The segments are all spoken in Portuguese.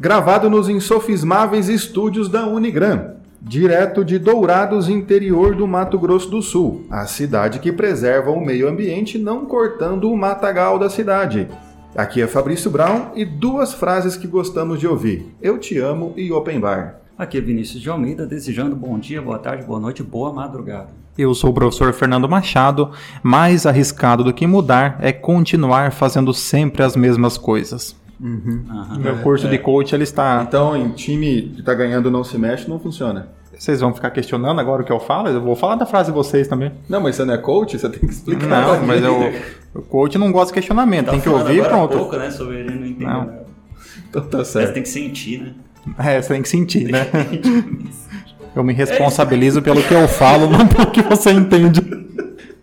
gravado nos insofismáveis estúdios da Unigran, direto de Dourados, interior do Mato Grosso do Sul, a cidade que preserva o meio ambiente não cortando o matagal da cidade. Aqui é Fabrício Brown e duas frases que gostamos de ouvir: Eu te amo e Open Bar. Aqui é Vinícius de Almeida, desejando bom dia, boa tarde, boa noite, boa madrugada. Eu sou o professor Fernando Machado. Mais arriscado do que mudar é continuar fazendo sempre as mesmas coisas. Uhum. Meu curso É. de coach ele está. Então, em time que tá ganhando não se mexe, não funciona. Vocês vão ficar questionando agora o que eu falo? Eu vou falar da frase de vocês também. Não, mas você não é coach, você tem que explicar. Não, mas eu, o coach não gosta de questionamento. Tá tem que ouvir e agora pronto. pouco, né, sobre ele não entender. Não. nada. Então tá Mas certo. tem que sentir, né? É, você tem que sentir, né? Eu me responsabilizo pelo que eu falo, não pelo que você entende.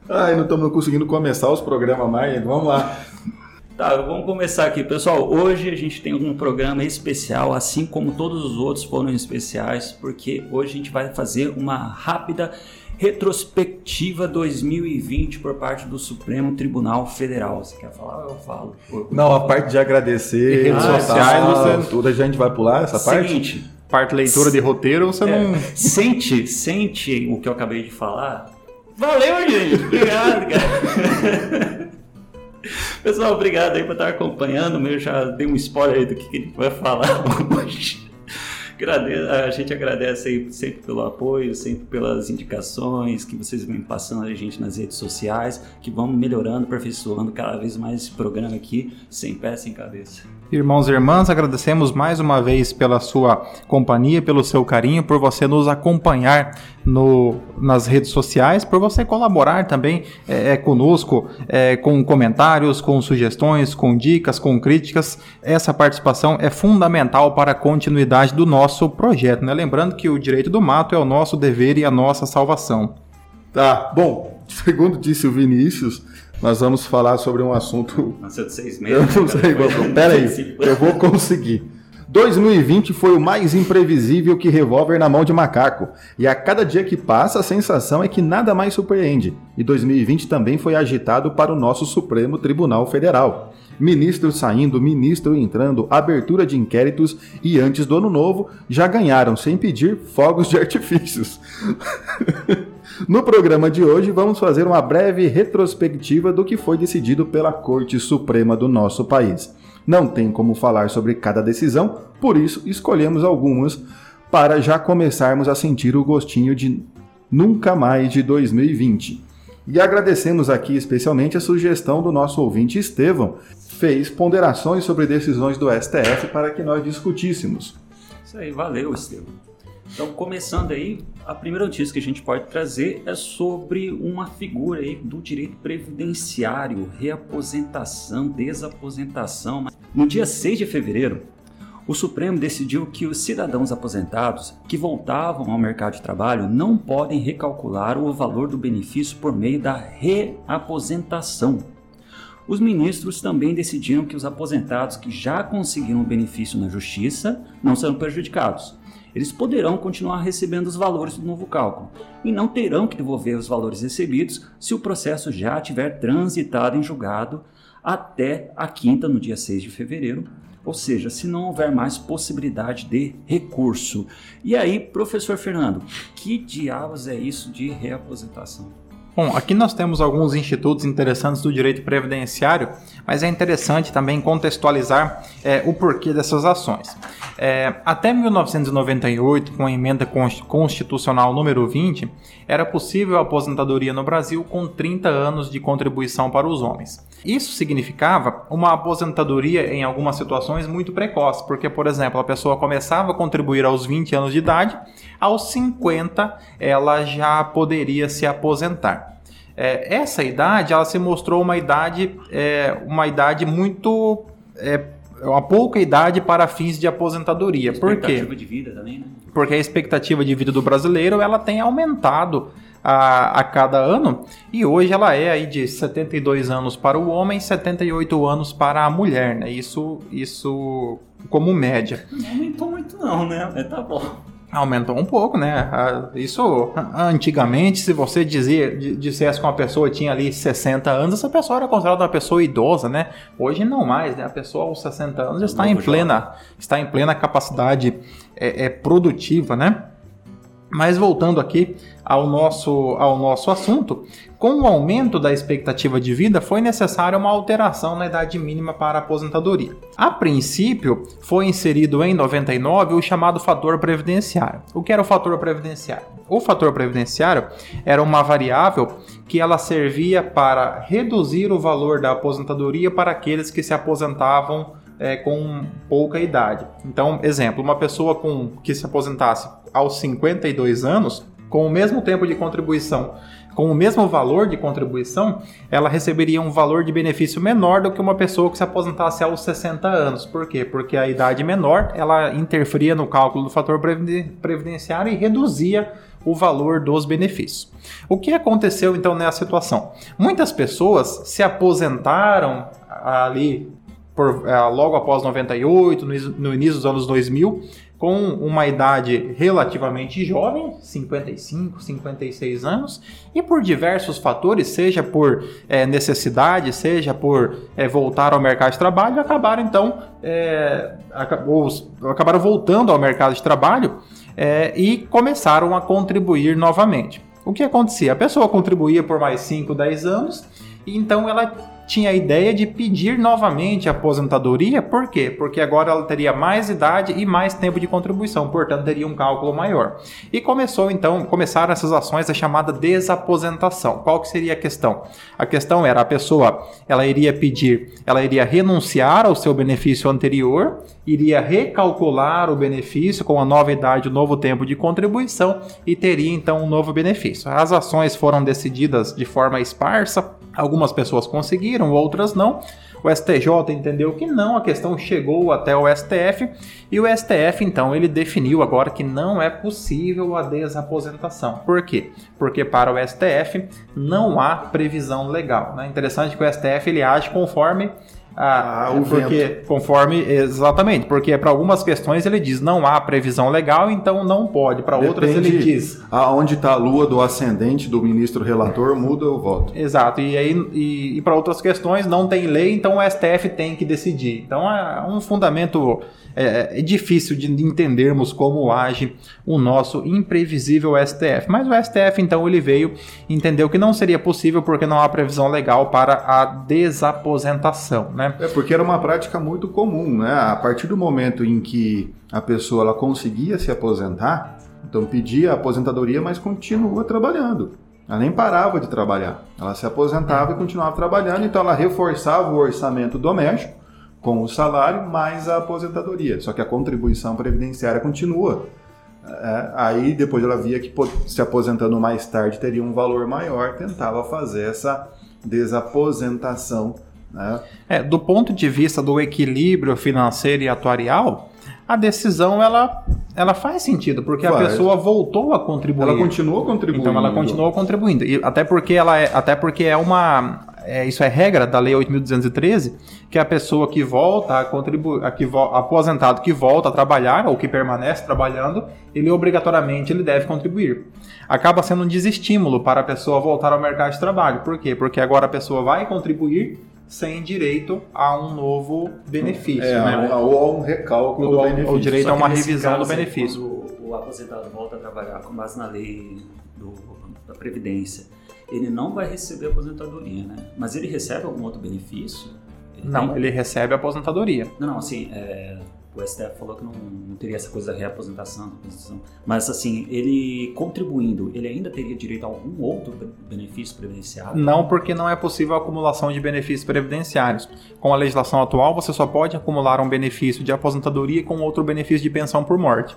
Ai, não estamos conseguindo começar os programas mais. Vamos lá. Tá, vamos começar aqui, pessoal. Hoje a gente tem um programa especial, assim como todos os outros foram especiais, porque hoje a gente vai fazer uma rápida retrospectiva 2020 por parte do Supremo Tribunal Federal. Você quer falar? Eu falo. Não, a parte de agradecer, redes ah, sociais, tudo a gente vai pular essa parte? Seguinte, Parte leitura de roteiro, você É, não. sente, sente o que eu acabei de falar. Valeu, gente. Obrigado, cara. Pessoal, obrigado aí por estar acompanhando. Eu já dei um spoiler aí do que gente vai falar hoje. A gente agradece aí sempre pelo apoio, sempre pelas indicações que vocês vêm passando a gente nas redes sociais, que vamos melhorando, aperfeiçoando cada vez mais esse programa aqui, sem pé, sem cabeça. Irmãos e irmãs, agradecemos mais uma vez pela sua companhia, pelo seu carinho, por você nos acompanhar no, nas redes sociais, por você colaborar também é, é, conosco, é, com comentários, com sugestões, com dicas, com críticas. Essa participação é fundamental para a continuidade do nosso projeto. Né? Lembrando que o direito do mato é o nosso dever e a nossa salvação. Tá, bom, segundo disse o Vinícius, nós vamos falar sobre um assunto. Nasceu de seis Eu meses. não né, sei, cara? vamos- pera aí, eu vou conseguir. 2020 foi o mais imprevisível que revólver na mão de macaco. E a cada dia que passa, a sensação é que nada mais surpreende. E 2020 também foi agitado para o nosso Supremo Tribunal Federal. Ministro saindo, ministro entrando, abertura de inquéritos e antes do ano novo já ganharam, sem pedir, fogos de artifícios. No programa de hoje, vamos fazer uma breve retrospectiva do que foi decidido pela Corte Suprema do nosso país. Não tem como falar sobre cada decisão, por isso escolhemos algumas para já começarmos a sentir o gostinho de nunca mais de 2020. E agradecemos aqui especialmente a sugestão do nosso ouvinte Estevão, fez ponderações sobre decisões do STF para que nós discutíssemos. Isso aí, valeu, Estevam. Então, começando aí, a primeira notícia que a gente pode trazer é sobre uma figura aí do direito previdenciário, reaposentação, desaposentação. No dia 6 de fevereiro, o Supremo decidiu que os cidadãos aposentados que voltavam ao mercado de trabalho não podem recalcular o valor do benefício por meio da reaposentação. Os ministros também decidiram que os aposentados que já conseguiram benefício na justiça não serão prejudicados. Eles poderão continuar recebendo os valores do novo cálculo e não terão que devolver os valores recebidos se o processo já tiver transitado em julgado até a quinta, no dia 6 de fevereiro, ou seja, se não houver mais possibilidade de recurso. E aí, professor Fernando, que diabos é isso de reaposentação? Bom, aqui nós temos alguns institutos interessantes do direito previdenciário, mas é interessante também contextualizar é, o porquê dessas ações. É, até 1998, com a emenda constitucional número 20, era possível a aposentadoria no Brasil com 30 anos de contribuição para os homens. Isso significava uma aposentadoria em algumas situações muito precoce, porque, por exemplo, a pessoa começava a contribuir aos 20 anos de idade, aos 50 ela já poderia se aposentar. É, essa idade ela se mostrou uma idade, é, uma idade muito é, uma pouca idade para fins de aposentadoria. Por quê? Expectativa de vida também, né? Porque a expectativa de vida do brasileiro ela tem aumentado a, a cada ano e hoje ela é aí de 72 anos para o homem e 78 anos para a mulher, né? Isso, isso como média. Não aumentou muito não, né? Mas tá bom. Aumentou um pouco, né? Isso antigamente, se você dizia, dissesse que uma pessoa tinha ali 60 anos, essa pessoa era considerada uma pessoa idosa, né? Hoje não mais, né? A pessoa aos 60 anos já está em plena, está em plena capacidade é, é, produtiva, né? Mas voltando aqui ao nosso, ao nosso assunto, com o aumento da expectativa de vida, foi necessária uma alteração na idade mínima para a aposentadoria. A princípio, foi inserido em 99 o chamado fator previdenciário. O que era o fator previdenciário? O fator previdenciário era uma variável que ela servia para reduzir o valor da aposentadoria para aqueles que se aposentavam é, com pouca idade. Então, exemplo, uma pessoa com que se aposentasse aos 52 anos, com o mesmo tempo de contribuição, com o mesmo valor de contribuição, ela receberia um valor de benefício menor do que uma pessoa que se aposentasse aos 60 anos. Por quê? Porque a idade menor, ela interferia no cálculo do fator previdenciário e reduzia o valor dos benefícios. O que aconteceu então nessa situação? Muitas pessoas se aposentaram ali por, é, logo após 98, no, no início dos anos 2000, com uma idade relativamente jovem, 55, 56 anos, e por diversos fatores, seja por é, necessidade, seja por é, voltar ao mercado de trabalho, acabaram então é, acabaram voltando ao mercado de trabalho e começaram a contribuir novamente. O que acontecia? A pessoa contribuía por mais 5, 10 anos, e então ela tinha a ideia de pedir novamente a aposentadoria, por quê? Porque agora ela teria mais idade e mais tempo de contribuição, portanto teria um cálculo maior. E começou então, começaram essas ações a chamada desaposentação. Qual que seria a questão? A questão era a pessoa, ela iria pedir, ela iria renunciar ao seu benefício anterior, iria recalcular o benefício com a nova idade, o novo tempo de contribuição e teria então um novo benefício. As ações foram decididas de forma esparsa, algumas pessoas conseguiram outras não. O STJ entendeu que não, a questão chegou até o STF e o STF então ele definiu agora que não é possível a desaposentação. Por quê? Porque para o STF não há previsão legal. É né? interessante que o STF ele age conforme ah, o porque vento. conforme exatamente, porque para algumas questões ele diz não há previsão legal, então não pode. Para outras ele diz aonde está a lua do ascendente do ministro relator muda o voto. Exato. E aí e, e para outras questões não tem lei, então o STF tem que decidir. Então é um fundamento é, é, difícil de entendermos como age o nosso imprevisível STF. Mas o STF então ele veio entendeu que não seria possível porque não há previsão legal para a desaposentação, né? É porque era uma prática muito comum, né? A partir do momento em que a pessoa ela conseguia se aposentar, então pedia aposentadoria, mas continua trabalhando. Ela nem parava de trabalhar. Ela se aposentava e continuava trabalhando, então ela reforçava o orçamento doméstico com o salário mais a aposentadoria. Só que a contribuição previdenciária continua. É, aí depois ela via que se aposentando mais tarde teria um valor maior, tentava fazer essa desaposentação. Né? É, do ponto de vista do equilíbrio financeiro e atuarial, a decisão ela, ela faz sentido, porque faz. a pessoa voltou a contribuir. Ela continuou contribuindo. Então ela continuou contribuindo. E até porque ela é, até porque é uma é, isso é regra da Lei 8.213, que a pessoa que volta a contribuir, a que vo, aposentado que volta a trabalhar ou que permanece trabalhando, ele obrigatoriamente ele deve contribuir. Acaba sendo um desestímulo para a pessoa voltar ao mercado de trabalho. Por quê? Porque agora a pessoa vai contribuir sem direito a um novo benefício. É, né? ou a um recálculo ou, do benefício. Ou direito a uma revisão do benefício. Quando o aposentado volta a trabalhar com base na lei do, da Previdência ele não vai receber aposentadoria, né? Mas ele recebe algum outro benefício? Ele não, tem... ele recebe aposentadoria. Não, não, assim, é, o STF falou que não, não, teria essa coisa da reaposentação, mas assim, ele contribuindo, ele ainda teria direito a algum outro benefício previdenciário? Não, porque não é possível a acumulação de benefícios previdenciários. Com a legislação atual, você só pode acumular um benefício de aposentadoria com outro benefício de pensão por morte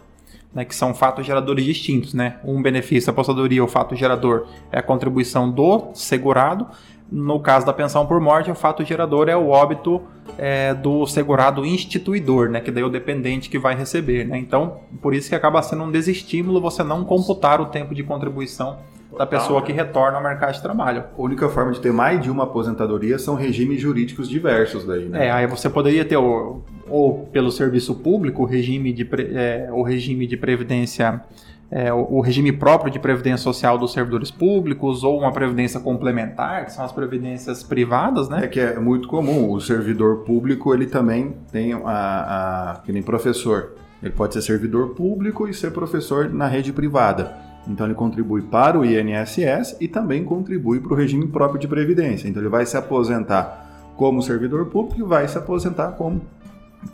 né, que são fatos geradores distintos. Né? Um benefício, a apostadoria, o fato gerador é a contribuição do segurado. No caso da pensão por morte, o fato gerador é o óbito é, do segurado instituidor, né, que daí é o dependente que vai receber. Né? Então, por isso que acaba sendo um desestímulo você não computar o tempo de contribuição da pessoa que retorna ao mercado de trabalho. A única forma de ter mais de uma aposentadoria são regimes jurídicos diversos daí, né? É, aí você poderia ter o, ou pelo serviço público o regime de, é, o regime de previdência é, o, regime próprio de previdência social dos servidores públicos ou uma previdência complementar, que são as previdências privadas, né? É que é muito comum. O servidor público ele também tem a, a que nem professor. Ele pode ser servidor público e ser professor na rede privada. Então ele contribui para o INSS e também contribui para o regime próprio de previdência. Então ele vai se aposentar como servidor público e vai se aposentar como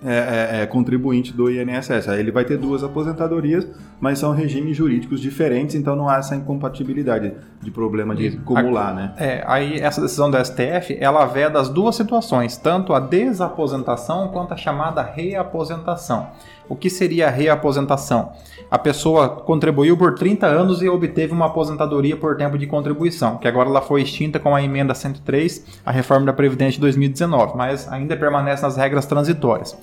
é, é, é, contribuinte do INSS. Aí ele vai ter duas aposentadorias, mas são regimes jurídicos diferentes, então não há essa incompatibilidade de problema de acumular, a, né? É, aí essa decisão do STF, ela veda as duas situações, tanto a desaposentação quanto a chamada reaposentação. O que seria a reaposentação? A pessoa contribuiu por 30 anos e obteve uma aposentadoria por tempo de contribuição, que agora ela foi extinta com a emenda 103, a reforma da Previdência de 2019, mas ainda permanece nas regras transitórias.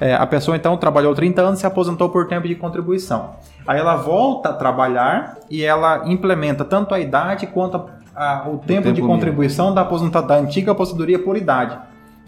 É, a pessoa então trabalhou 30 anos e se aposentou por tempo de contribuição. Aí ela volta a trabalhar e ela implementa tanto a idade quanto a, a, o, tempo o, tempo de contribuição da, da antiga aposentadoria por idade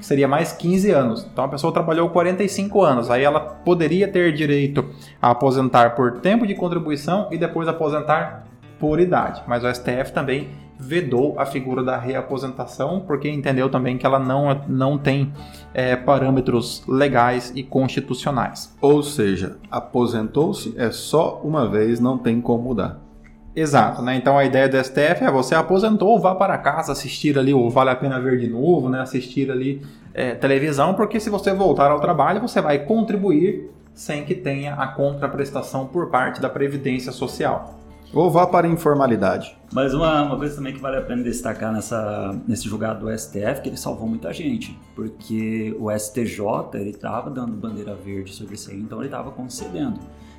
seria mais 15 anos. Então a pessoa trabalhou 45 anos, aí ela poderia ter direito a aposentar por tempo de contribuição e depois aposentar por idade. Mas o STF também vedou a figura da reaposentação porque entendeu também que ela não, não tem é, parâmetros legais e constitucionais. Ou seja, aposentou-se é só uma vez, não tem como mudar. Exato, né? Então a ideia do STF é você aposentou, vá para casa assistir ali, ou vale a pena ver de novo, né? Assistir ali é, televisão, porque se você voltar ao trabalho, você vai contribuir sem que tenha a contraprestação por parte da Previdência Social. Ou vá para a informalidade. Mas uma, uma coisa também que vale a pena destacar nessa, nesse julgado do STF, que ele salvou muita gente, porque o STJ ele estava dando bandeira verde sobre isso aí, então ele estava concedendo.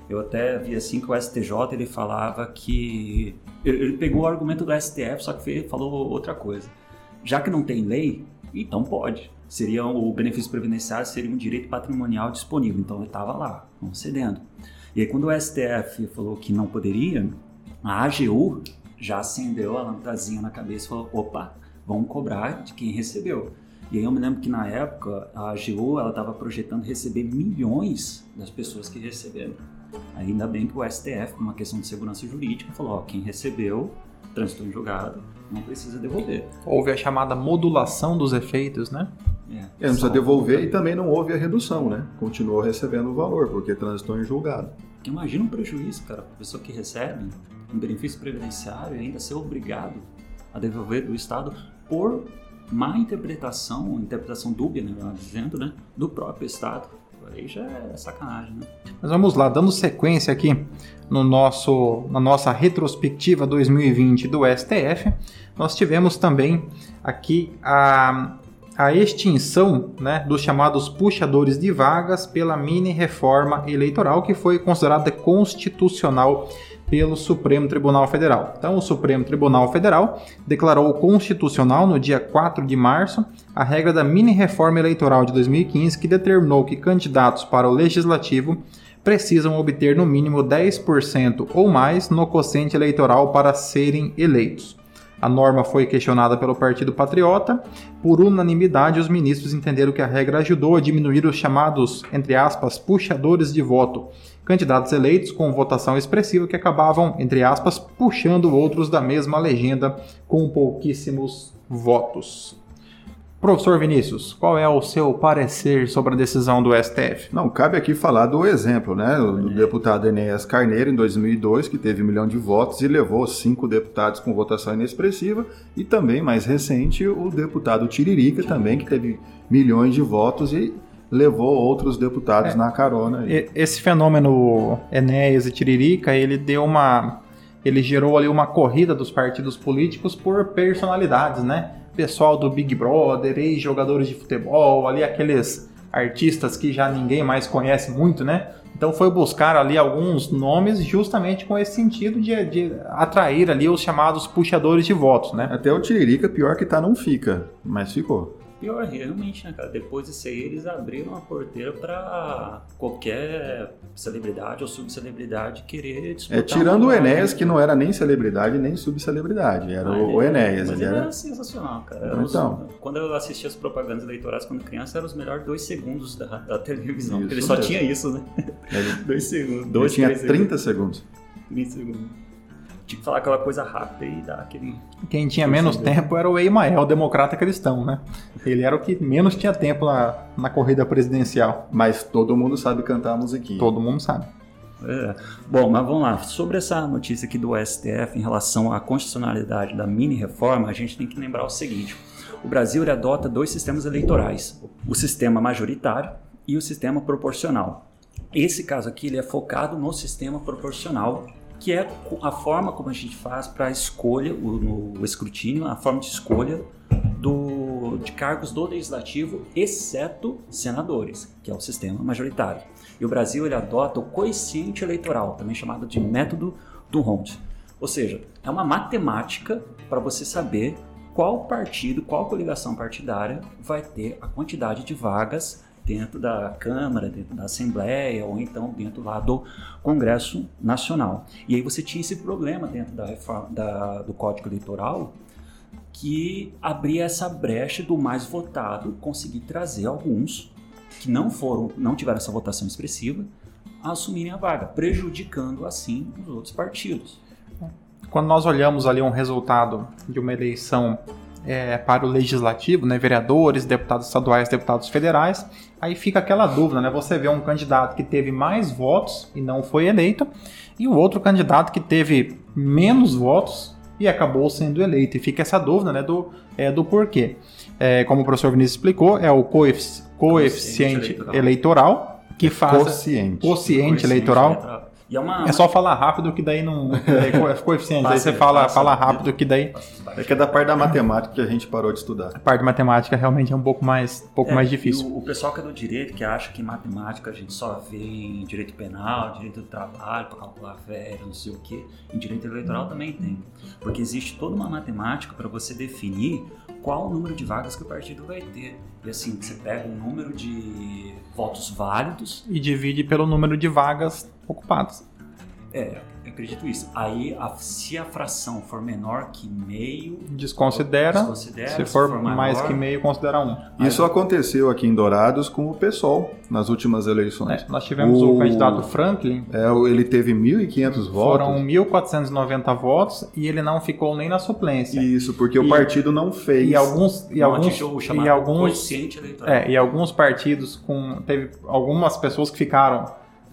Eu até vi assim que o STJ ele falava que ele pegou o argumento do STF, só que falou outra coisa. Já que não tem lei, então pode. Seria o benefício previdenciário seria um direito patrimonial disponível, então ele estava lá, concedendo. E aí quando o STF falou que não poderia, a AGU já acendeu a lampadinha na cabeça e falou: opa, vamos cobrar de quem recebeu. E aí eu me lembro que na época a AGU ela estava projetando receber milhões das pessoas que receberam. Ainda bem que o STF, por uma questão de segurança jurídica, falou: ó, quem recebeu, transitou em julgado, não precisa devolver. Houve a chamada modulação dos efeitos, né? É, não precisa devolver e também não houve a redução, né? Continuou recebendo o valor, porque transitou em julgado. Imagina um prejuízo, cara, para a pessoa que recebe um benefício previdenciário e ainda ser obrigado a devolver do Estado por má interpretação, interpretação dúbia, né, dizendo, né, do próprio Estado aí já é sacanagem, né? Mas vamos lá, dando sequência aqui no nosso, na nossa retrospectiva 2020 do STF, nós tivemos também aqui a, a extinção né, dos chamados puxadores de vagas pela mini reforma eleitoral, que foi considerada constitucional pelo Supremo Tribunal Federal. Então, o Supremo Tribunal Federal declarou constitucional no dia 4 de março a regra da mini reforma eleitoral de 2015 que determinou que candidatos para o legislativo precisam obter no mínimo 10% ou mais no quociente eleitoral para serem eleitos. A norma foi questionada pelo Partido Patriota. Por unanimidade, os ministros entenderam que a regra ajudou a diminuir os chamados, entre aspas, puxadores de voto, candidatos eleitos com votação expressiva que acabavam, entre aspas, puxando outros da mesma legenda com pouquíssimos votos. Professor Vinícius, qual é o seu parecer sobre a decisão do STF? Não, cabe aqui falar do exemplo, né? Do deputado Enéas Carneiro, em 2002, que teve um milhão de votos e levou cinco deputados com votação inexpressiva, e também, mais recente, o deputado Tiririca, também, que teve milhões de votos e levou outros deputados é, na carona. Esse fenômeno Enéas e Tiririca, ele deu uma... ele gerou ali uma corrida dos partidos políticos por personalidades, né? pessoal do Big Brother, ex-jogadores de futebol, ali aqueles artistas que já ninguém mais conhece muito, né? Então foi buscar ali alguns nomes justamente com esse sentido de, de, atrair ali os chamados puxadores de votos, né? Até o Tiririca, pior que tá, não fica, mas ficou. Pior, realmente, né, cara? Depois disso aí, eles abriram a porteira para qualquer celebridade ou subcelebridade querer disputar. É, tirando o Enéas, que não era nem celebridade nem subcelebridade, era Ah, o, o ele- Enéas. Mas Ele ele era... era sensacional, cara. Era Então. os- quando eu assistia as propagandas eleitorais quando criança, eram os melhores dois segundos da, da televisão. Isso porque ele só mesmo. tinha isso, né? Ele, Dois segundos. ele Dois, tinha três 30 segundos. segundos. 30 segundos. Tinha que falar aquela coisa rápida e dar aquele. Quem tinha menos tempo era o Eimael, o democrata cristão, né? Ele era o que menos tinha tempo na, na corrida presidencial. Mas todo mundo sabe cantar a musiquinha. Todo mundo sabe. É. Bom, mas vamos lá. Sobre essa notícia aqui do STF em relação à constitucionalidade da mini-reforma, a gente tem que lembrar o seguinte: o Brasil ele adota dois sistemas eleitorais, o sistema majoritário e o sistema proporcional. Esse caso aqui ele é focado no sistema proporcional, que é a forma como a gente faz para a escolha, o, no escrutínio, a forma de escolha do, de cargos do legislativo, exceto senadores, que é o sistema majoritário. E o Brasil ele adota o coeficiente eleitoral, também chamado de método do Hont. Ou seja, é uma matemática para você saber qual partido, qual coligação partidária vai ter a quantidade de vagas dentro da Câmara, dentro da Assembleia ou então dentro lá do Congresso Nacional. E aí você tinha esse problema dentro da da- do Código Eleitoral que abria essa brecha do mais votado conseguir trazer alguns que não foram, não tiveram essa votação expressiva a assumirem a vaga, prejudicando assim os outros partidos. Quando nós olhamos ali um resultado de uma eleição é, para o legislativo, né, vereadores, deputados estaduais, deputados federais, aí fica aquela dúvida, né? Você vê um candidato que teve mais votos e não foi eleito, e o outro candidato que teve menos votos e acabou sendo eleito. E fica essa dúvida, né, do, é, do porquê. É, como o professor Vinícius explicou, é o coefici- coeficiente eleitoral. eleitoral que faz Quociente. quociente eleitoral. E é uma É só falar rápido que daí não. É co- é coeficiente. Aí você Passa- fala, passa- fala rápido que daí. É que é da parte da matemática que a gente parou de estudar. A parte de matemática realmente é um pouco mais, um pouco É, mais difícil. O, o pessoal que é do direito, que acha que em matemática a gente só vê em direito penal, direito do trabalho, para calcular férias, não sei o quê, em direito eleitoral também tem. Porque existe toda uma matemática para você definir qual o número de vagas que o partido vai ter. E assim, você pega um número de votos válidos, E divide pelo número de vagas ocupadas. é, acredito isso. Aí, a- se a fração for menor que meio, Desconsidera. desconsidera. Se for mais maior, que meio, considera um. Isso aconteceu aqui em Dourados com o PSOL nas últimas eleições. É, nós tivemos o... O- candidato Franklin, É, ele teve 1.500 votos. foram 1.490 votos e ele não ficou nem na suplência. Isso, porque E- o partido não fez. E alguns. E não alguns, e alguns. É, e alguns partidos com. Teve algumas pessoas que ficaram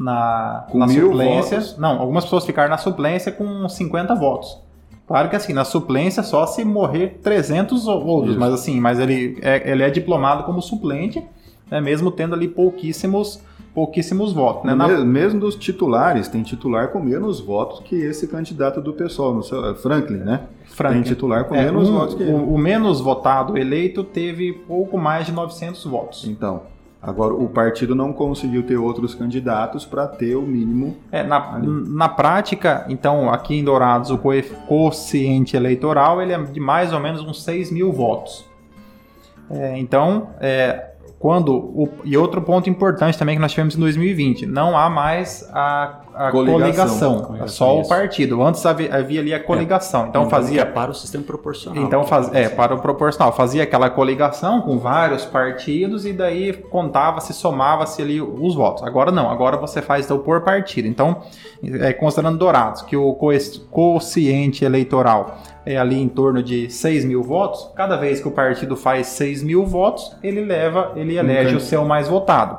na, na suplência. votos? Não, algumas pessoas ficaram na suplência com 50 votos. Claro que assim, na suplência só se morrer 300 ou- outros, Isso. mas assim, mas ele é, ele é diplomado como suplente, né, mesmo tendo ali pouquíssimos, pouquíssimos votos. Né, Na- me- Mesmo dos titulares, tem titular com menos votos que esse candidato do PSOL, no seu, Franklin, né? Franklin. Tem titular com É, menos um- votos que ele. o, o menos votado eleito teve pouco mais de 900 votos. Então, agora o partido não conseguiu ter outros candidatos para ter o mínimo. É, na, na prática, então, aqui em Dourados, o quociente eleitoral ele é de mais ou menos uns 6 mil votos. É, então, é, quando. O, e outro ponto importante também que nós tivemos em 2020, não há mais a, a Coligação. coligação, é só o partido. Antes havia, havia ali a coligação. Então, que é fazia. para o sistema proporcional. Então faz, é, para o proporcional, fazia aquela coligação com vários partidos e daí contava-se, somava-se ali os votos. Agora não, agora você faz então, por partido. Então, é, considerando Dourados, que o quociente eleitoral é ali em torno de 6 mil votos, cada vez que o partido faz 6 mil votos, ele leva, ele elege Entendi. o seu mais votado.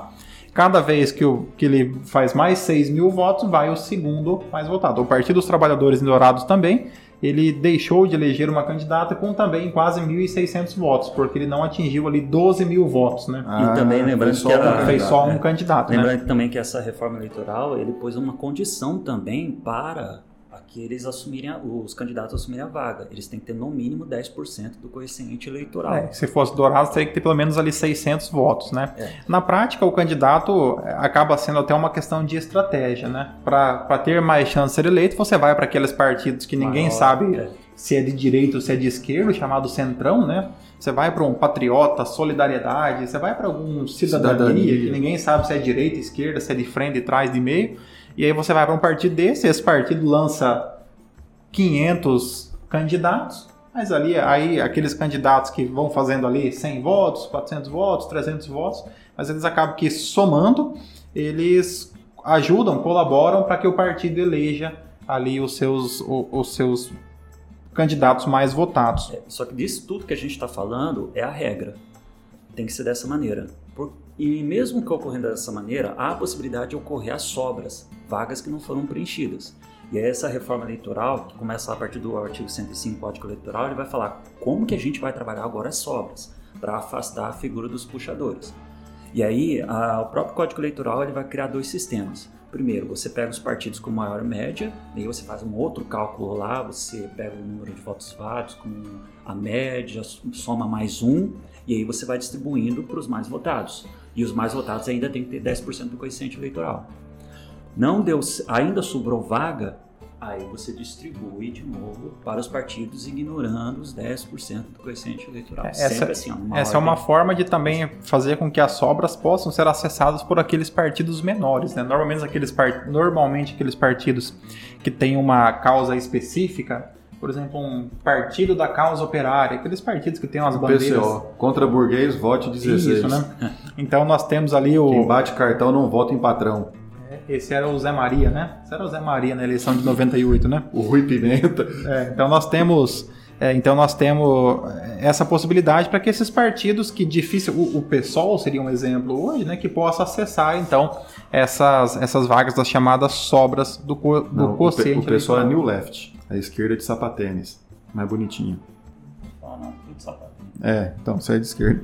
Cada vez que, o, que ele faz mais 6 mil votos, vai o segundo mais votado. O Partido dos Trabalhadores em Dourados também, ele deixou de eleger uma candidata com também quase 1.600 votos, porque ele não atingiu ali 12 mil votos, né? E também lembrando foi só que um candidato. Fez só né? um candidato, né? Lembrando também que essa reforma eleitoral ele pôs uma condição também para aqueles assumirem a- os candidatos assumirem a vaga. Eles têm que ter no mínimo 10% do coeficiente eleitoral. É, se fosse Dourados, teria que ter pelo menos ali 600 votos, né? É. Na prática, o candidato é, acaba sendo até uma questão de estratégia, né? Para ter mais chance de ser eleito, você vai para aqueles partidos que ninguém Maior, sabe é. se é de direita ou se é de esquerda, chamado centrão, né? Você vai para um patriota, solidariedade, você vai para algum cidadania, cidadania, que ninguém sabe se é direita, esquerda, se é de frente, de trás, de meio. E aí você vai para um partido desse, esse partido lança 500 candidatos, mas ali aí aqueles candidatos que vão fazendo ali 100 votos, 400 votos, 300 votos, mas eles acabam que somando, eles ajudam, colaboram para que o partido eleja ali os seus, os, seus candidatos mais votados. É, só que disso tudo que a gente está falando é a regra. Tem que ser dessa maneira. E mesmo que ocorrendo dessa maneira, há a possibilidade de ocorrer as sobras, vagas que não foram preenchidas. E essa reforma eleitoral, que começa a partir do artigo 105 do Código Eleitoral, ele vai falar como que a gente vai trabalhar agora as sobras, para afastar a figura dos puxadores. E aí, a, o próprio Código Eleitoral ele vai criar dois sistemas. Primeiro, você pega os partidos com maior média, aí você faz um outro cálculo lá, você pega o número de votos válidos com a média, soma mais um, e aí você vai distribuindo para os mais votados. E os mais votados ainda tem que ter 10% do coeficiente eleitoral. Não deu, ainda sobrou vaga, aí você distribui de novo para os partidos, ignorando os 10% do coeficiente eleitoral. Essa, assim, ó, essa é uma forma de também fazer com que as sobras possam ser acessadas por aqueles partidos menores. Né? Normalmente, aqueles part... Normalmente, aqueles partidos que têm uma causa específica, por exemplo, um partido da causa operária, aqueles partidos que têm umas bandeiras... PCO, contra burguês, vote 16. Isso, né? Então, nós temos ali o... Quem bate cartão não vota em patrão. Esse era o Zé Maria, né? Esse era o Zé Maria na eleição de 98, né? O Rui Pimenta. É, então nós temos. É, então nós temos essa possibilidade para que esses partidos que difícil, o, o PSOL seria um exemplo hoje, né, que possa acessar então essas, essas vagas das chamadas sobras do, co, do Não, quociente. O, o PSOL é New Left, a esquerda de sapatênis, mais bonitinho. Ah, não, tudo sapatênis. É, então você é de esquerda.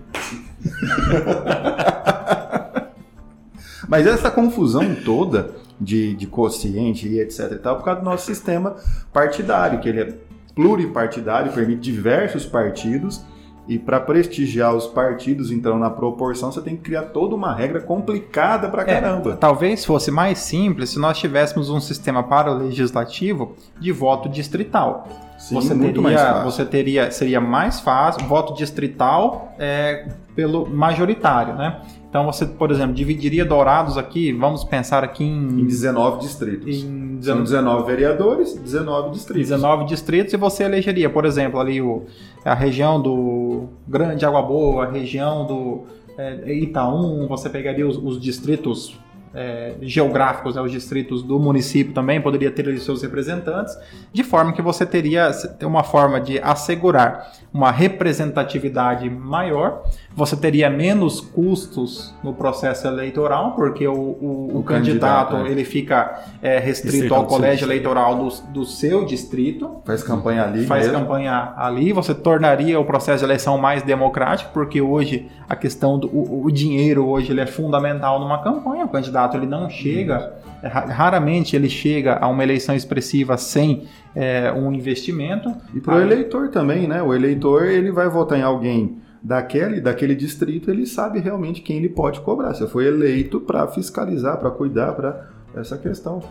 Mas essa confusão toda de, de quociente e etc e tal, por causa do nosso sistema partidário, que ele é pluripartidário, permite diversos partidos, e para prestigiar os partidos, então, na proporção, você tem que criar toda uma regra complicada para é, caramba. É, talvez fosse mais simples se nós tivéssemos um sistema para o legislativo de voto distrital. Sim, você teria, você teria, seria mais fácil, voto distrital é, pelo majoritário, né? Então você, por exemplo, dividiria Dourados aqui, vamos pensar aqui em... Em 19 distritos. Em 19... São 19 vereadores, 19 distritos. 19 distritos e você elegeria, por exemplo, ali o, a região do Grande Água Boa, a região do é, Itaú, você pegaria os, os distritos é, geográficos, né, os distritos do município também poderia ter os seus representantes, de forma que você teria uma forma de assegurar uma representatividade maior, você teria menos custos no processo eleitoral, porque o, o, o, o candidato, candidato é. ele fica é, restrito ao colégio eleitoral do, do seu distrito. Faz campanha ali. Faz mesmo. campanha ali, você tornaria o processo de eleição mais democrático, porque hoje a questão do o, dinheiro hoje ele é fundamental numa campanha, o candidato candidato ele não chega, é, raramente ele chega a uma eleição expressiva sem é, um investimento. E para o eleitor também, né? O eleitor ele vai votar em alguém daquele, daquele distrito, ele sabe realmente quem ele pode cobrar. Você foi eleito para fiscalizar, para cuidar, para essa questão.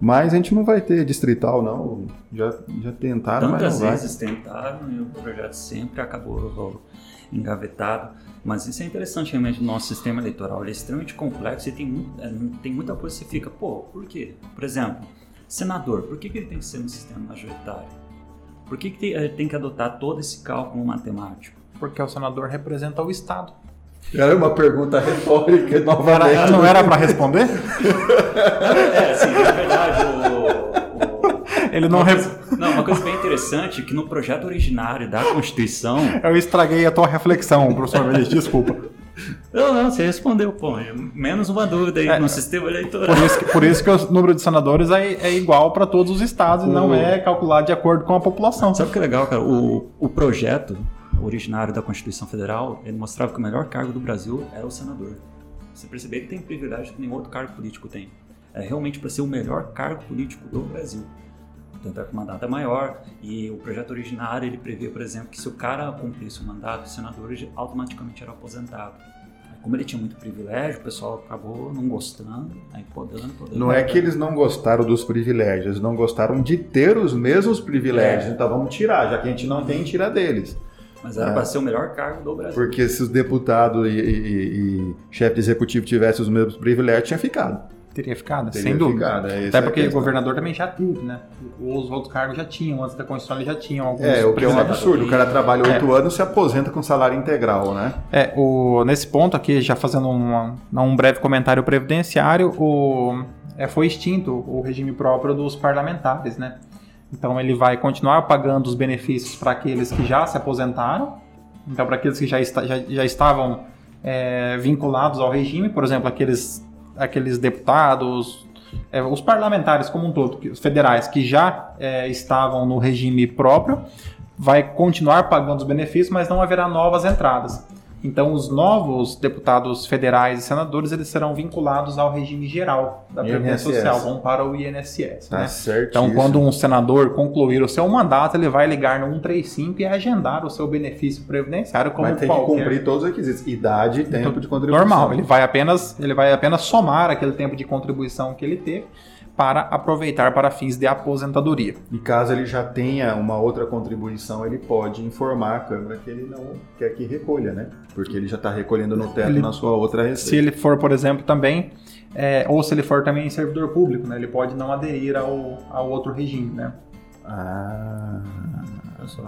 Mas a gente não vai ter distrital, não. Já, já tentaram, Tantas mas não vezes tentaram e o projeto sempre acabou engavetado. Mas isso é interessante realmente, o nosso sistema eleitoral é extremamente complexo e tem, é, tem muita coisa que você fica, pô, por quê? Por exemplo, senador, por que, que ele tem que ser no sistema majoritário? Por que, que tem, tem que adotar todo esse cálculo matemático? Porque o senador representa o Estado. Era uma pergunta retórica novamente. Não era para responder? é, sim, na verdade, o, o, ele não, rep... Não, uma coisa bem interessante é que no projeto originário da Constituição. Eu estraguei a tua reflexão, professor Mendes, desculpa. Não, não, você respondeu, pô. Menos uma dúvida aí é, no sistema eleitoral. Por isso, que, por isso que o número de senadores é, é igual para todos os estados o... e não é calculado de acordo com a população. Sabe o que é legal, cara? O, o projeto originário da Constituição Federal, ele mostrava que o melhor cargo do Brasil era o senador. Você percebeu que tem privilégio que nenhum outro cargo político tem. É realmente para ser o melhor cargo político do Brasil tanto é que o mandato é maior e o projeto originário ele prevê, por exemplo, que se o cara cumprisse o mandato, o senador automaticamente era aposentado. como ele tinha muito privilégio, o pessoal acabou não gostando, aí podando, podando. Não é que eles não gostaram dos privilégios, eles não gostaram de ter os mesmos privilégios. É. Então vamos tirar, já que a gente não tem, tira deles. Mas era É. para ser o melhor cargo do Brasil. Porque se os deputados e, e- e chefe de executivo tivessem os mesmos privilégios, tinha ficado. Teria ficado, Teria sem dúvida. ficado, é, Até é porque o questão. governador também já teve, né? Os outros cargos já tinham, antes da Constituição eles já tinham alguns É, o que é um absurdo. O cara trabalha É. oito anos e se aposenta com salário integral, né? É, o, nesse ponto aqui, já fazendo uma- um breve comentário previdenciário, o, é, foi extinto o regime próprio dos parlamentares, né? Então ele vai continuar pagando os benefícios para aqueles que já se aposentaram, então para aqueles que já, está- já, já estavam é, vinculados ao regime, por exemplo, aqueles, aqueles deputados, é, os parlamentares como um todo, os federais que já é, estavam no regime próprio, vai continuar pagando os benefícios, mas não haverá novas entradas. Então, os novos deputados federais e senadores eles serão vinculados ao regime geral da Previdência INSS. Social, vão para o INSS. Tá né? Então, quando um senador concluir o seu mandato, ele vai ligar no 135 e agendar o seu benefício previdenciário como ter que qualquer cumprir todos os requisitos. Idade e tempo de contribuição. normal. Ele vai apenas ele vai apenas somar aquele tempo de contribuição que ele teve para aproveitar para fins de aposentadoria. E caso ele já tenha uma outra contribuição, ele pode informar a Câmara que ele não quer que recolha, né? Porque ele já está recolhendo no teto Ele- na sua outra Se receita. ele for, por exemplo, também é, ou se ele for também servidor público, né? Ele pode não aderir ao, ao outro regime, né? Ah. Só.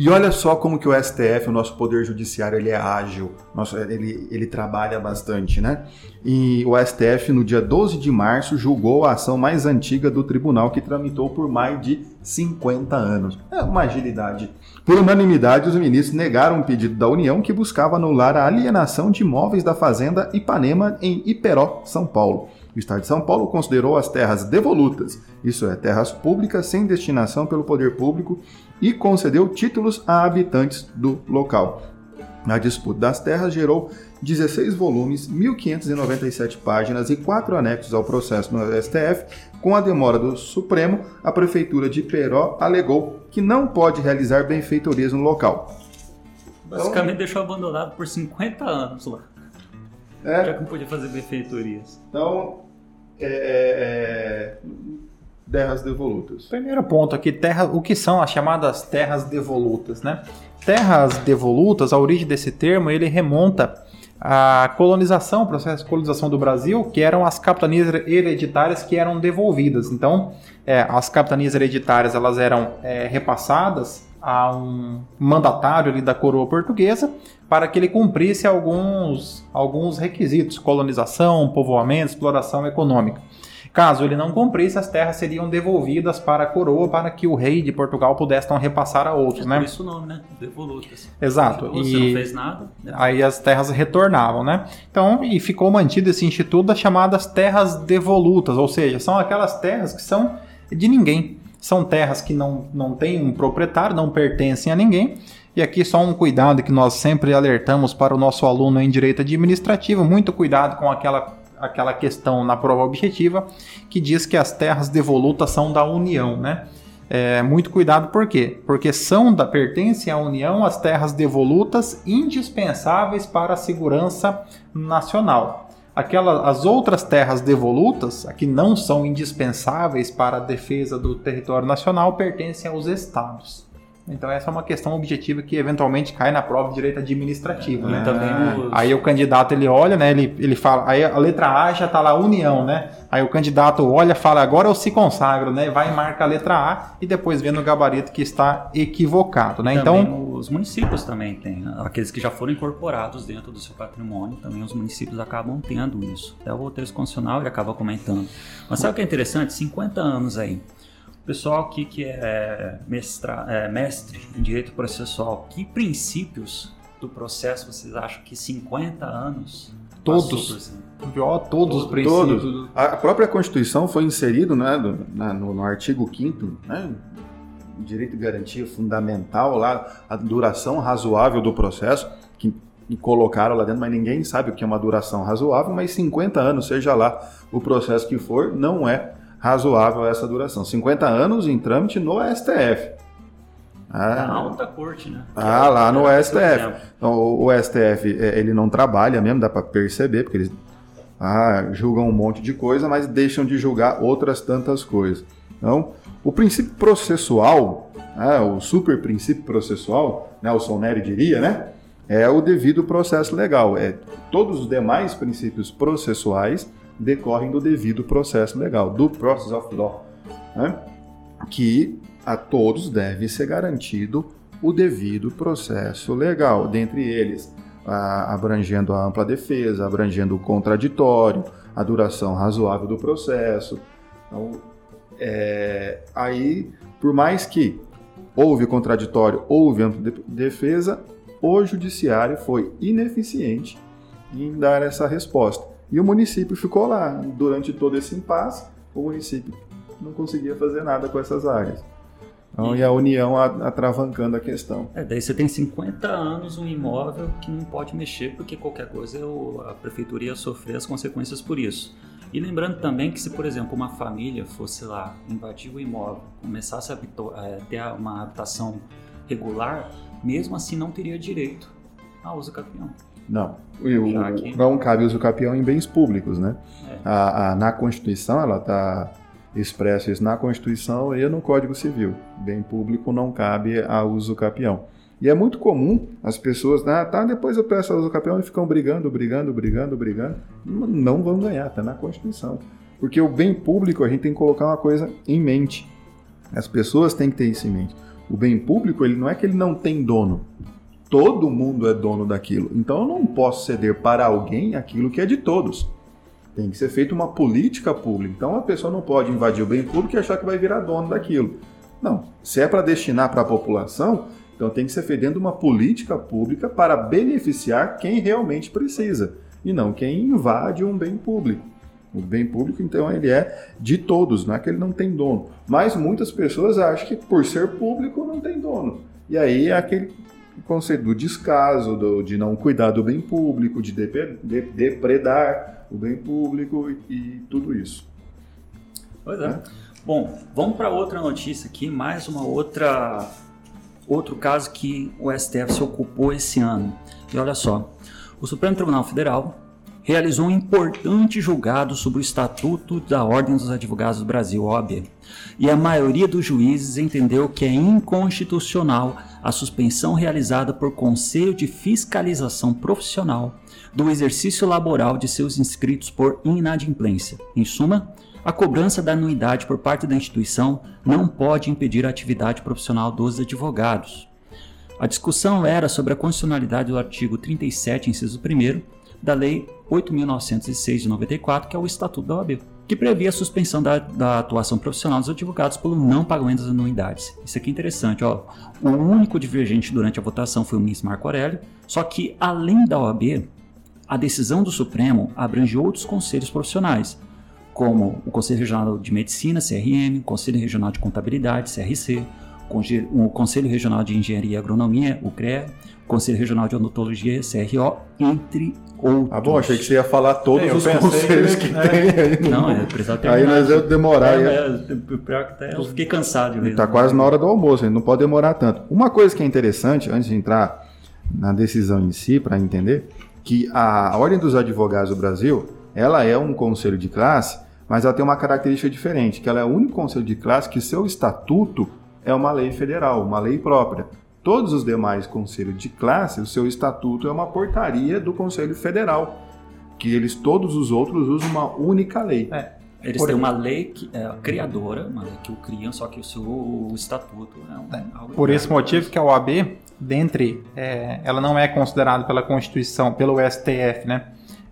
E olha só como que o STF, o nosso poder judiciário, ele é ágil, nosso, ele, ele trabalha bastante, né? E o STF, no dia 12 de março, julgou a ação mais antiga do tribunal, que tramitou por mais de 50 anos. É uma agilidade. Por unanimidade, os ministros negaram um pedido da União que buscava anular a alienação de imóveis da Fazenda Ipanema em Iperó, São Paulo. O Estado de São Paulo considerou as terras devolutas, isso é, terras públicas sem destinação pelo poder público, e concedeu títulos a habitantes do local. A disputa das terras gerou 16 volumes, 1.597 páginas e quatro anexos ao processo no STF. Com a demora do Supremo, a Prefeitura de Peró alegou que não pode realizar benfeitorias no local. Basicamente deixou abandonado por 50 anos lá. É, Já que não podia fazer benfeitorias. então, é, é, é, terras devolutas. Primeiro ponto aqui, terra, o que são as chamadas terras devolutas, né? Terras devolutas, a origem desse termo, ele remonta à colonização, processo de colonização do Brasil, que eram as capitanias hereditárias que eram devolvidas. Então, é, as capitanias hereditárias elas eram é, repassadas a um mandatário ali da coroa portuguesa para que ele cumprisse alguns, alguns requisitos, colonização, povoamento, exploração econômica. Caso ele não cumprisse, as terras seriam devolvidas para a coroa para que o rei de Portugal pudesse então repassar a outros, É né? por isso o nome, né? Devolutas. Exato. Você E- não fez nada. né? Aí as terras retornavam, né? Então, e ficou mantido esse instituto das chamadas terras devolutas, ou seja, são aquelas terras que são de ninguém. São terras que não, não têm um proprietário, não pertencem a ninguém. E aqui só um cuidado que nós sempre alertamos para o nosso aluno em direito administrativo, muito cuidado com aquela, aquela questão na prova objetiva que diz que as terras devolutas são da União, né? É, muito cuidado por quê? Porque são da pertencem à União as terras devolutas indispensáveis para a segurança nacional. Aquela, as outras terras devolutas, que não são indispensáveis para a defesa do território nacional, pertencem aos estados. Então essa é uma questão objetiva que eventualmente cai na prova de direito administrativo, E né? também os... Aí o candidato ele olha, né? Ele, ele fala, aí a letra A já tá lá União, né? Aí o candidato olha, fala, agora eu se consagro, né? Vai e marca a letra A e depois vê no gabarito que está equivocado, né? Também Então, os municípios também têm, né? aqueles que já foram incorporados dentro do seu patrimônio, também os municípios acabam tendo isso. Até o texto constitucional ele acaba comentando. Mas sabe o que é interessante? 50 anos aí. Pessoal aqui que é, mestra, é mestre em direito processual, que princípios do processo vocês acham que 50 anos Todos. cima? ó, todos os princípios. Todos. A própria Constituição foi inserido né, no, no artigo 5 né, direito de garantia fundamental lá, a duração razoável do processo, que colocaram lá dentro, mas ninguém sabe o que é uma duração razoável, mas 50 anos, seja lá o processo que for, não é razoável essa duração. 50 anos em trâmite no STF. Ah, alta corte, né? Ah, lá no STF. Então, o, STF, é, ele não trabalha mesmo, dá para perceber, porque eles ah, julgam um monte de coisa, mas deixam de julgar outras tantas coisas. Então, o princípio processual, né, o super princípio processual, Nelson Neri diria, né? É o devido processo legal. É, todos os demais princípios processuais decorrem do devido processo legal, do process of law, né? que a todos deve ser garantido o devido processo legal, dentre eles a, abrangendo a ampla defesa, abrangendo o contraditório, a duração razoável do processo. Então, é, aí, por mais que houve contraditório, houve ampla defesa, o judiciário foi ineficiente em dar essa resposta. E o município ficou lá durante todo esse impasse, o município não conseguia fazer nada com essas áreas. Então, e a União atravancando a questão. É, daí você tem 50 anos um imóvel que não pode mexer, porque qualquer coisa a prefeitura ia sofrer as consequências por isso. E lembrando também que se, por exemplo, uma família fosse lá, invadir o imóvel, começasse a é, ter uma habitação regular, mesmo assim não teria direito a uso capião. Não, o, não cabe uso capião em bens públicos, né? É. A, a, na Constituição ela está expresso isso na Constituição e no Código Civil. Bem público não cabe a uso capião. E é muito comum as pessoas, ah, tá, depois eu peço a uso capião e ficam brigando, brigando, brigando, brigando. Não vão ganhar, tá na Constituição. Porque o bem público a gente tem que colocar uma coisa em mente. As pessoas têm que ter isso em mente. O bem público, ele não é que ele não tem dono. Todo mundo é dono daquilo. Então eu não posso ceder para alguém aquilo que é de todos. Tem que ser feita uma política pública. Então a pessoa não pode invadir o bem público e achar que vai virar dono daquilo. Não. Se é para destinar para a população, então tem que ser feita uma política pública para beneficiar quem realmente precisa e não quem invade um bem público. O bem público, então, ele é de todos, não é que ele não tem dono. Mas muitas pessoas acham que por ser público não tem dono. E aí é aquele conceito do descaso, do, de não cuidar do bem público, de, depredar o bem público e, e tudo isso. Pois é. é. Bom, vamos para outra notícia aqui, mais uma outra outro caso que o STF se ocupou esse ano. E olha só, o Supremo Tribunal Federal realizou um importante julgado sobre o Estatuto da Ordem dos Advogados do Brasil, OAB, e a maioria dos juízes entendeu que é inconstitucional a suspensão realizada por Conselho de Fiscalização Profissional do exercício laboral de seus inscritos por inadimplência. Em suma, a cobrança da anuidade por parte da instituição não pode impedir a atividade profissional dos advogados. A discussão era sobre a constitucionalidade do artigo 37, inciso 1 da Lei 8.906 de 94, que é o Estatuto da OAB, que previa a suspensão da, da, atuação profissional dos advogados pelo não pagamento das anuidades. Isso aqui é interessante, ó. O único divergente durante a votação foi o ministro Marco Aurélio, só que além da OAB, a decisão do Supremo abrange outros conselhos profissionais, como o Conselho Regional de Medicina, CRM, Conselho Regional de Contabilidade, CRC, o Conselho Regional de Engenharia e Agronomia, o CREA, o Conselho Regional de Odontologia, CRO, entre outros. Ah, bom, achei que você ia falar todos é, os conselhos que, que é. tem aí. Não, é precisava terminar. Aí nós ia demorar. É, é, pior que até eu fiquei cansado. Está quase na hora do almoço, não pode demorar tanto. Uma coisa que é interessante, antes de entrar na decisão em si, para entender, que a Ordem dos Advogados do Brasil, ela é um conselho de classe, mas ela tem uma característica diferente, que ela é o único conselho de classe que seu estatuto é uma lei federal, uma lei própria. Todos os demais conselhos de classe, o seu estatuto é uma portaria do Conselho Federal, que eles todos os outros usam uma única lei. É. Eles Por têm uma lei que, é, criadora, uma lei que o criam, só que o seu o estatuto é, um, é. algo Por esse motivo que a OAB, dentre, é, ela não é considerada pela Constituição, pelo STF, né?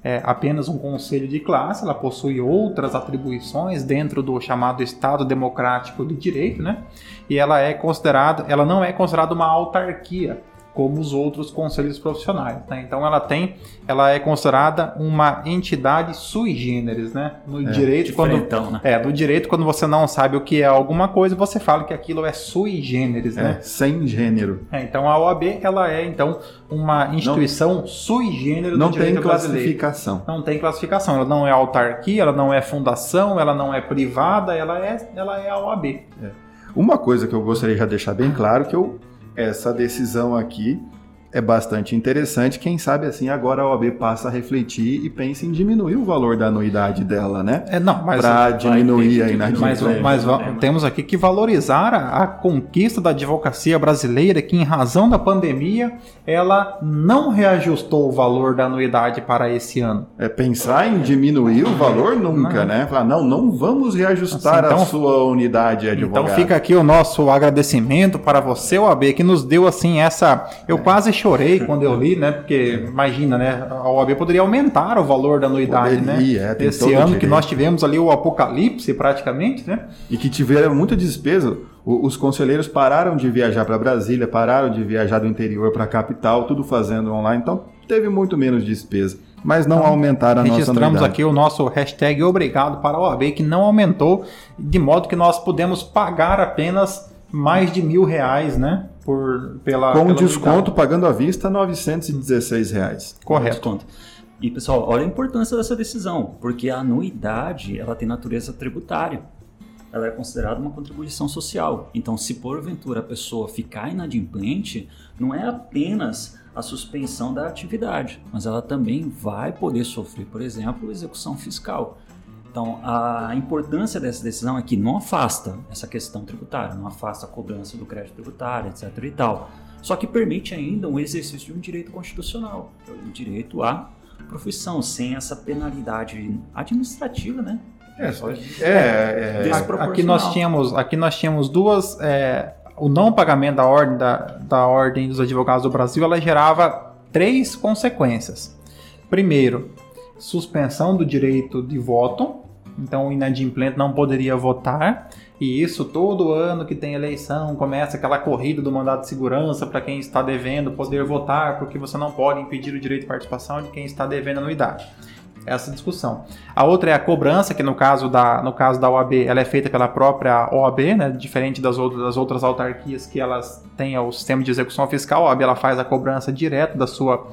É apenas um conselho de classe, ela possui outras atribuições dentro do chamado Estado Democrático de Direito, né? E ela é considerada, ela não é considerada uma autarquia, como os outros conselhos profissionais. Né? Então ela tem, ela é considerada uma entidade sui generis, né? No é, direito quando né? é no direito quando você não sabe o que é alguma coisa você fala que aquilo é sui generis, é, né? Sem gênero. É, então a OAB ela é então uma instituição não, sui generis não tem classificação. Não tem classificação. Ela não é autarquia, ela não é fundação, ela não é privada, ela é ela é a OAB. É. Uma coisa que eu gostaria de deixar bem claro que eu essa decisão aqui é bastante interessante. Quem sabe assim agora a OAB passa a refletir e pensa em diminuir o valor da anuidade dela, né? É, não, mas para diminuir a mas, inadimplência. mas temos aqui que valorizar a, a, conquista da advocacia brasileira, que em razão da pandemia ela não reajustou o valor da anuidade para esse ano. É pensar em diminuir o valor nunca, não. né? Falar, não, não vamos reajustar assim, então, a sua unidade advogada. Então fica aqui o nosso agradecimento para você, OAB, que nos deu assim essa. Eu é. quase chorei quando eu li, né? Porque imagina, né? A OAB poderia aumentar o valor da anuidade, poderia, né? É, Esse ano que nós tivemos ali o apocalipse praticamente, né? E que tiveram muita despesa. Os conselheiros pararam de viajar para Brasília, pararam de viajar do interior para a capital, tudo fazendo online. Então teve muito menos despesa mas não então, aumentaram a nossa Registramos aqui o nosso hashtag obrigado para a OAB, que não aumentou, de modo que nós podemos pagar apenas mais de mil reais, né? Por, pela, Com pela desconto, unidade. pagando à vista, 916 reais. Correto. E pessoal, olha a importância dessa decisão, porque a anuidade ela tem natureza tributária. Ela é considerada uma contribuição social. Então, se porventura a pessoa ficar inadimplente, não é apenas a suspensão da atividade, mas ela também vai poder sofrer, por exemplo, execução fiscal. Então, a importância dessa decisão é que não afasta essa questão tributária, não afasta a cobrança do crédito tributário, etc. e tal. Só que permite ainda um exercício de um direito constitucional, que é o direito à profissão, sem essa penalidade administrativa, né? É, é, é, é aqui nós tínhamos, aqui nós tínhamos duas, é, o não pagamento da ordem da, da ordem dos advogados do Brasil, ela gerava três consequências. Primeiro, suspensão do direito de voto, então o inadimplente não poderia votar. E isso todo ano que tem eleição começa aquela corrida do mandado de segurança para quem está devendo poder votar, porque você não pode impedir o direito de participação de quem está devendo anuidade. Essa discussão. A outra é a cobrança, que no caso da, no caso da OAB, ela é feita pela própria OAB, né? diferente das outras, das outras autarquias que elas têm o sistema de execução fiscal. A OAB ela faz a cobrança direto da sua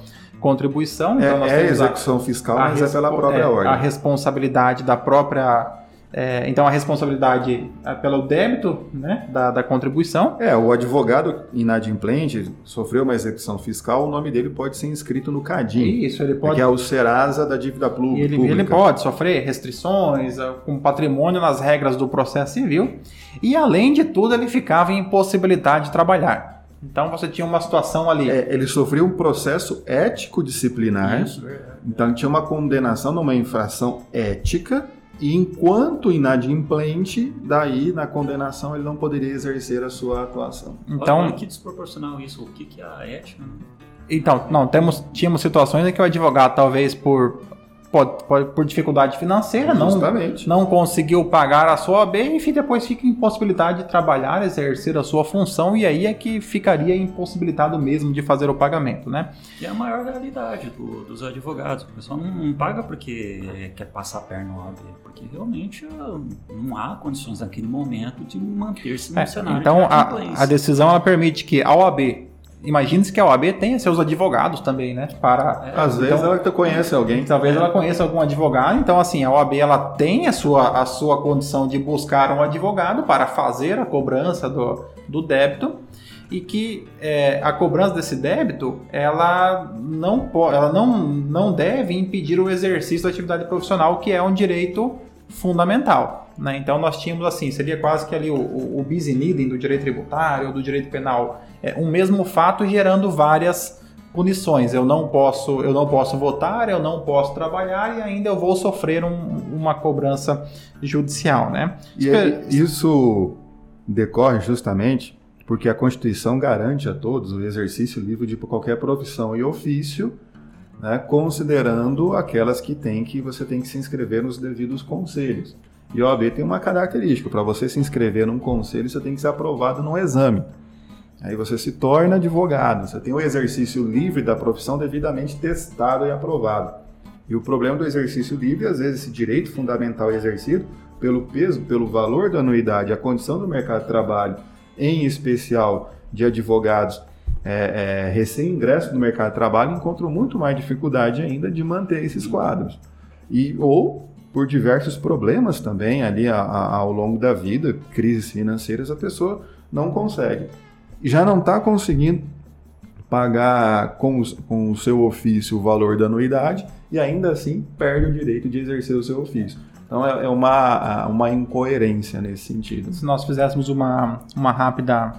contribuição. Então é, é execução a, fiscal, a mas é pela própria é, ordem. A responsabilidade da própria. É, então, a responsabilidade é pelo débito né, da, da, contribuição. É, o advogado inadimplente sofreu uma execução fiscal, o nome dele pode ser inscrito no CADIM. Isso, ele pode. Que é o Serasa da dívida pública. Ele, ele pode sofrer restrições é, com patrimônio nas regras do processo civil. E, além de tudo, ele ficava em impossibilidade de trabalhar. Então você tinha uma situação ali. É, ele sofreu um processo ético disciplinar. Isso, verdade. Então tinha uma condenação numa infração ética. E enquanto inadimplente, daí na condenação ele não poderia exercer a sua atuação. Então, Olha, que desproporcional isso. O que, que é a ética? Então, não, temos, tínhamos situações em que o advogado, talvez por pode, pode, por dificuldade financeira, não, não conseguiu pagar a sua OAB, enfim, depois fica impossibilidade de trabalhar, exercer a sua função, e aí é que ficaria impossibilitado mesmo de fazer o pagamento, né? E é a maior realidade do, dos advogados. O pessoal não, não, paga porque quer passar a perna no OAB, porque realmente ah, não há condições naquele momento de manter-se no é, cenário Então, de a, a decisão ela permite que a OAB Imagine-se que a OAB tenha seus advogados também, né? Para, Às vezes então, ela conhece alguém. Talvez ela conheça algum advogado. Então, assim, a OAB ela tem a sua, a sua condição de buscar um advogado para fazer a cobrança do, do débito e que é, a cobrança desse débito ela não, ela não, não deve impedir o exercício da atividade profissional, que é um direito fundamental. Né? Então nós tínhamos assim, seria quase que ali o, o, o bis in idem do direito tributário ou do direito penal, um mesmo fato gerando várias punições. Eu não posso, eu não posso votar, eu não posso trabalhar e ainda eu vou sofrer um, uma cobrança judicial, né? E isso decorre justamente porque a Constituição garante a todos o exercício livre de qualquer profissão e ofício né, considerando aquelas que tem que você tem que se inscrever nos devidos conselhos. E a OAB tem uma característica, para você se inscrever num conselho, você tem que ser aprovado num exame. Aí você se torna advogado, você tem o exercício livre da profissão devidamente testado e aprovado. E o problema do exercício livre, às vezes esse direito fundamental exercido pelo peso, pelo valor da anuidade, a condição do mercado de trabalho, em especial de advogados é, é, recém-ingresso no mercado de trabalho encontram muito mais dificuldade ainda de manter esses quadros. E, ou por diversos problemas também ali a, a, ao longo da vida, crises financeiras, a pessoa não consegue. Já não está conseguindo pagar com, com o seu ofício o valor da anuidade e ainda assim perde o direito de exercer o seu ofício. Então é, é uma, uma incoerência nesse sentido. Se nós fizéssemos uma, uma rápida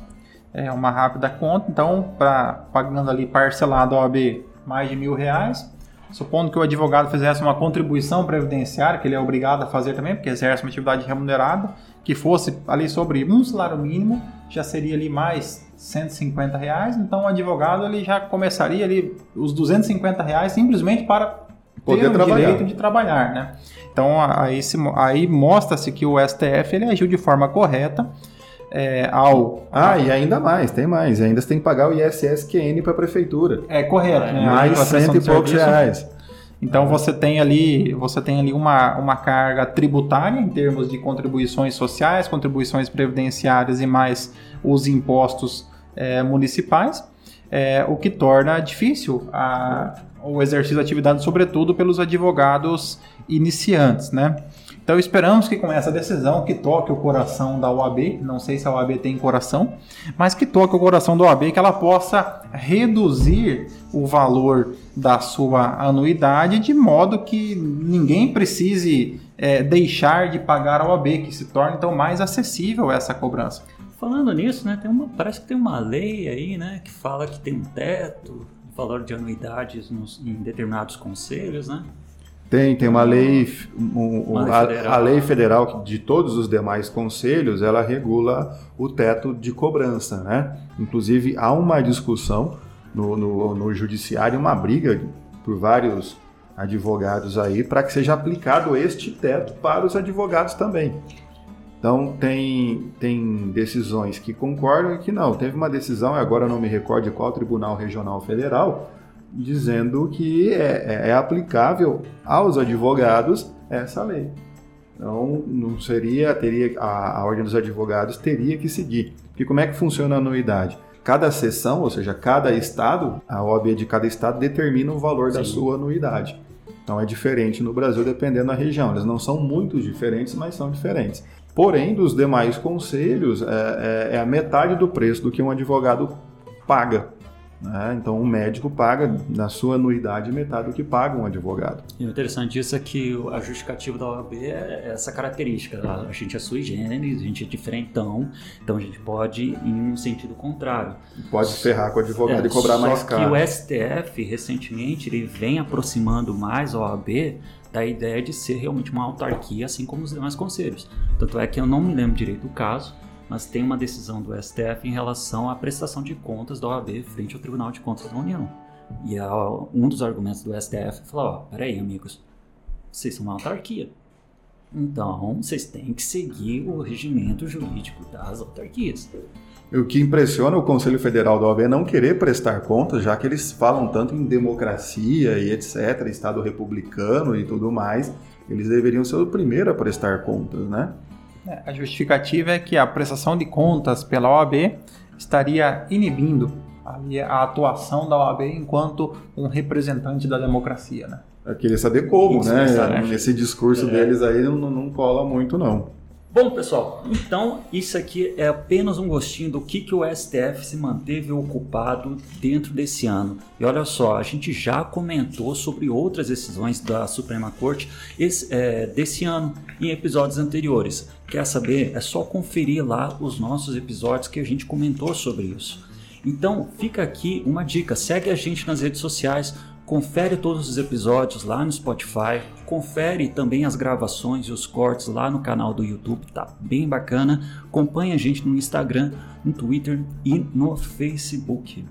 é, uma rápida conta, então para pagando ali parcelado a OAB mais de mil reais, supondo que o advogado fizesse uma contribuição previdenciária, que ele é obrigado a fazer também, porque exerce uma atividade remunerada, que fosse ali sobre um salário mínimo, já seria ali mais 150 reais, então o advogado ele já começaria ali os 250 reais simplesmente para Poder ter o trabalhar. direito de trabalhar, né? Então aí, aí mostra-se que o STF ele agiu de forma correta é, ao. Ah, e ainda mais, tem mais. Ainda você tem que pagar o ISSQN para a prefeitura. É correto, né? Mais cento e poucos reais. Então você tem ali, você tem ali uma, uma carga tributária em termos de contribuições sociais, contribuições previdenciárias e mais os impostos é, municipais, é, o que torna difícil a, o exercício da atividade, sobretudo pelos advogados iniciantes, né? Então esperamos que com essa decisão que toque o coração da OAB, não sei se a OAB tem coração, mas que toque o coração da OAB, que ela possa reduzir o valor da sua anuidade de modo que ninguém precise é, deixar de pagar a OAB, que se torne então mais acessível essa cobrança. Falando nisso, né, tem uma, parece que tem uma lei aí, né, que fala que tem um teto, valor de anuidades nos, em determinados conselhos, né? Tem, tem uma lei, um, uma lei a, a, lei federal de todos os demais conselhos, ela regula o teto de cobrança, né? Inclusive há uma discussão no, no, no judiciário, uma briga por vários advogados aí para que seja aplicado este teto para os advogados também. Então tem, tem decisões que concordam e que não. Teve uma decisão, agora não me recordo qual Tribunal Regional Federal, dizendo que é, é, aplicável aos advogados essa lei. Então, não seria, teria a, a ordem dos advogados teria que seguir. E como é que funciona a anuidade? Cada sessão, ou seja, cada estado, a OAB de cada estado determina o valor Sim. da sua anuidade. Então é diferente no Brasil dependendo da região. Eles não são muito diferentes, mas são diferentes. Porém, dos demais conselhos, é, é, é a metade do preço do que um advogado paga. Né? Então, um médico paga, na sua anuidade, metade do que paga um advogado. E o interessante disso é que a justificativa da OAB é essa característica. A gente é sui generis, a gente é diferentão, então a gente pode ir em um sentido contrário. Pode ferrar com o advogado é, e cobrar mais caro. Só que o STF, recentemente, ele vem aproximando mais a OAB da ideia de ser realmente uma autarquia, assim como os demais conselhos. Tanto é que eu não me lembro direito do caso, mas tem uma decisão do STF em relação à prestação de contas da OAB frente ao Tribunal de Contas da União. E um dos argumentos do STF falou: ó, peraí, amigos, vocês são uma autarquia. Então, vocês têm que seguir o regimento jurídico das autarquias. O que impressiona o Conselho Federal da OAB é não querer prestar contas, já que eles falam tanto em democracia e etc., Estado republicano e tudo mais, eles deveriam ser o primeiro a prestar contas, né? É, a justificativa é que a prestação de contas pela OAB estaria inibindo a atuação da OAB enquanto um representante da democracia, né? Eu queria saber como, Isso, né? Esse discurso é. deles aí não, não cola muito, não. Bom, pessoal, então isso aqui é apenas um gostinho do que, que o STF se manteve ocupado dentro desse ano. E olha só, a gente já comentou sobre outras decisões da Suprema Corte esse, é, desse ano em episódios anteriores. Quer saber? É só conferir lá os nossos episódios que a gente comentou sobre isso. Então, fica aqui uma dica: segue a gente nas redes sociais Confere todos os episódios lá no Spotify, confere também as gravações e os cortes lá no canal do YouTube, tá bem bacana. Acompanhe a gente no Instagram, no Twitter e no Facebook.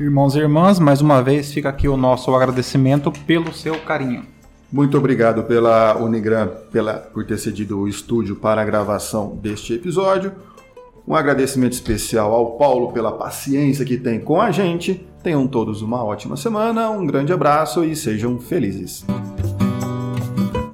Irmãos e irmãs, mais uma vez fica aqui o nosso agradecimento pelo seu carinho. Muito obrigado pela Unigram pela, por ter cedido o estúdio para a gravação deste episódio. Um agradecimento especial ao Paulo pela paciência que tem com a gente. Tenham todos uma ótima semana, um grande abraço e sejam felizes.